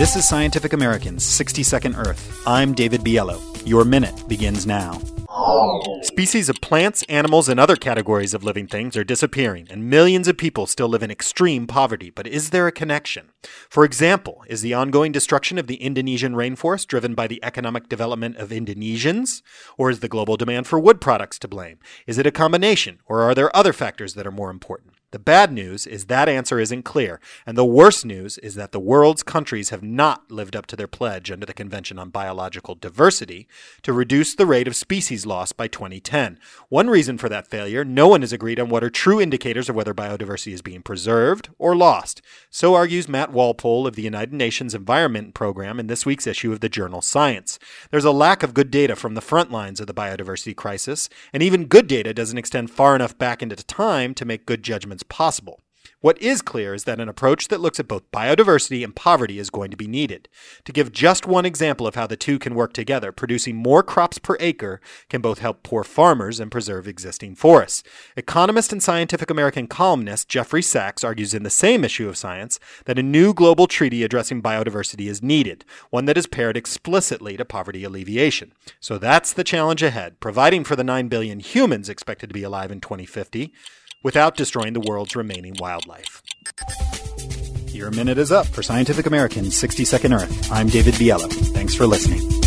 This is Scientific American's 60 Second Earth. I'm David Biello. Your minute begins now. Species of plants, animals, and other categories of living things are disappearing, and millions of people still live in extreme poverty. But is there a connection? For example, is the ongoing destruction of the Indonesian rainforest driven by the economic development of Indonesians? Or is the global demand for wood products to blame? Is it a combination, or are there other factors that are more important? The bad news is that answer isn't clear, and the worst news is that the world's countries have not lived up to their pledge under the Convention on Biological Diversity to reduce the rate of species loss by 2010. One reason for that failure, no one has agreed on what are true indicators of whether biodiversity is being preserved or lost. So argues Matt Walpole of the United Nations Environment Program in this week's issue of the journal Science. There's a lack of good data from the front lines of the biodiversity crisis, and even good data doesn't extend far enough back into time to make good judgments possible. What is clear is that an approach that looks at both biodiversity and poverty is going to be needed. To give just one example of how the two can work together, producing more crops per acre can both help poor farmers and preserve existing forests. Economist and Scientific American columnist Jeffrey Sachs argues in the same issue of Science that a new global treaty addressing biodiversity is needed, one that is paired explicitly to poverty alleviation. So that's the challenge ahead, providing for the 9 billion humans expected to be alive in 2050 without destroying the world's remaining wildlife. Your minute is up for Scientific American's 60 Second Earth. I'm David Biello. Thanks for listening.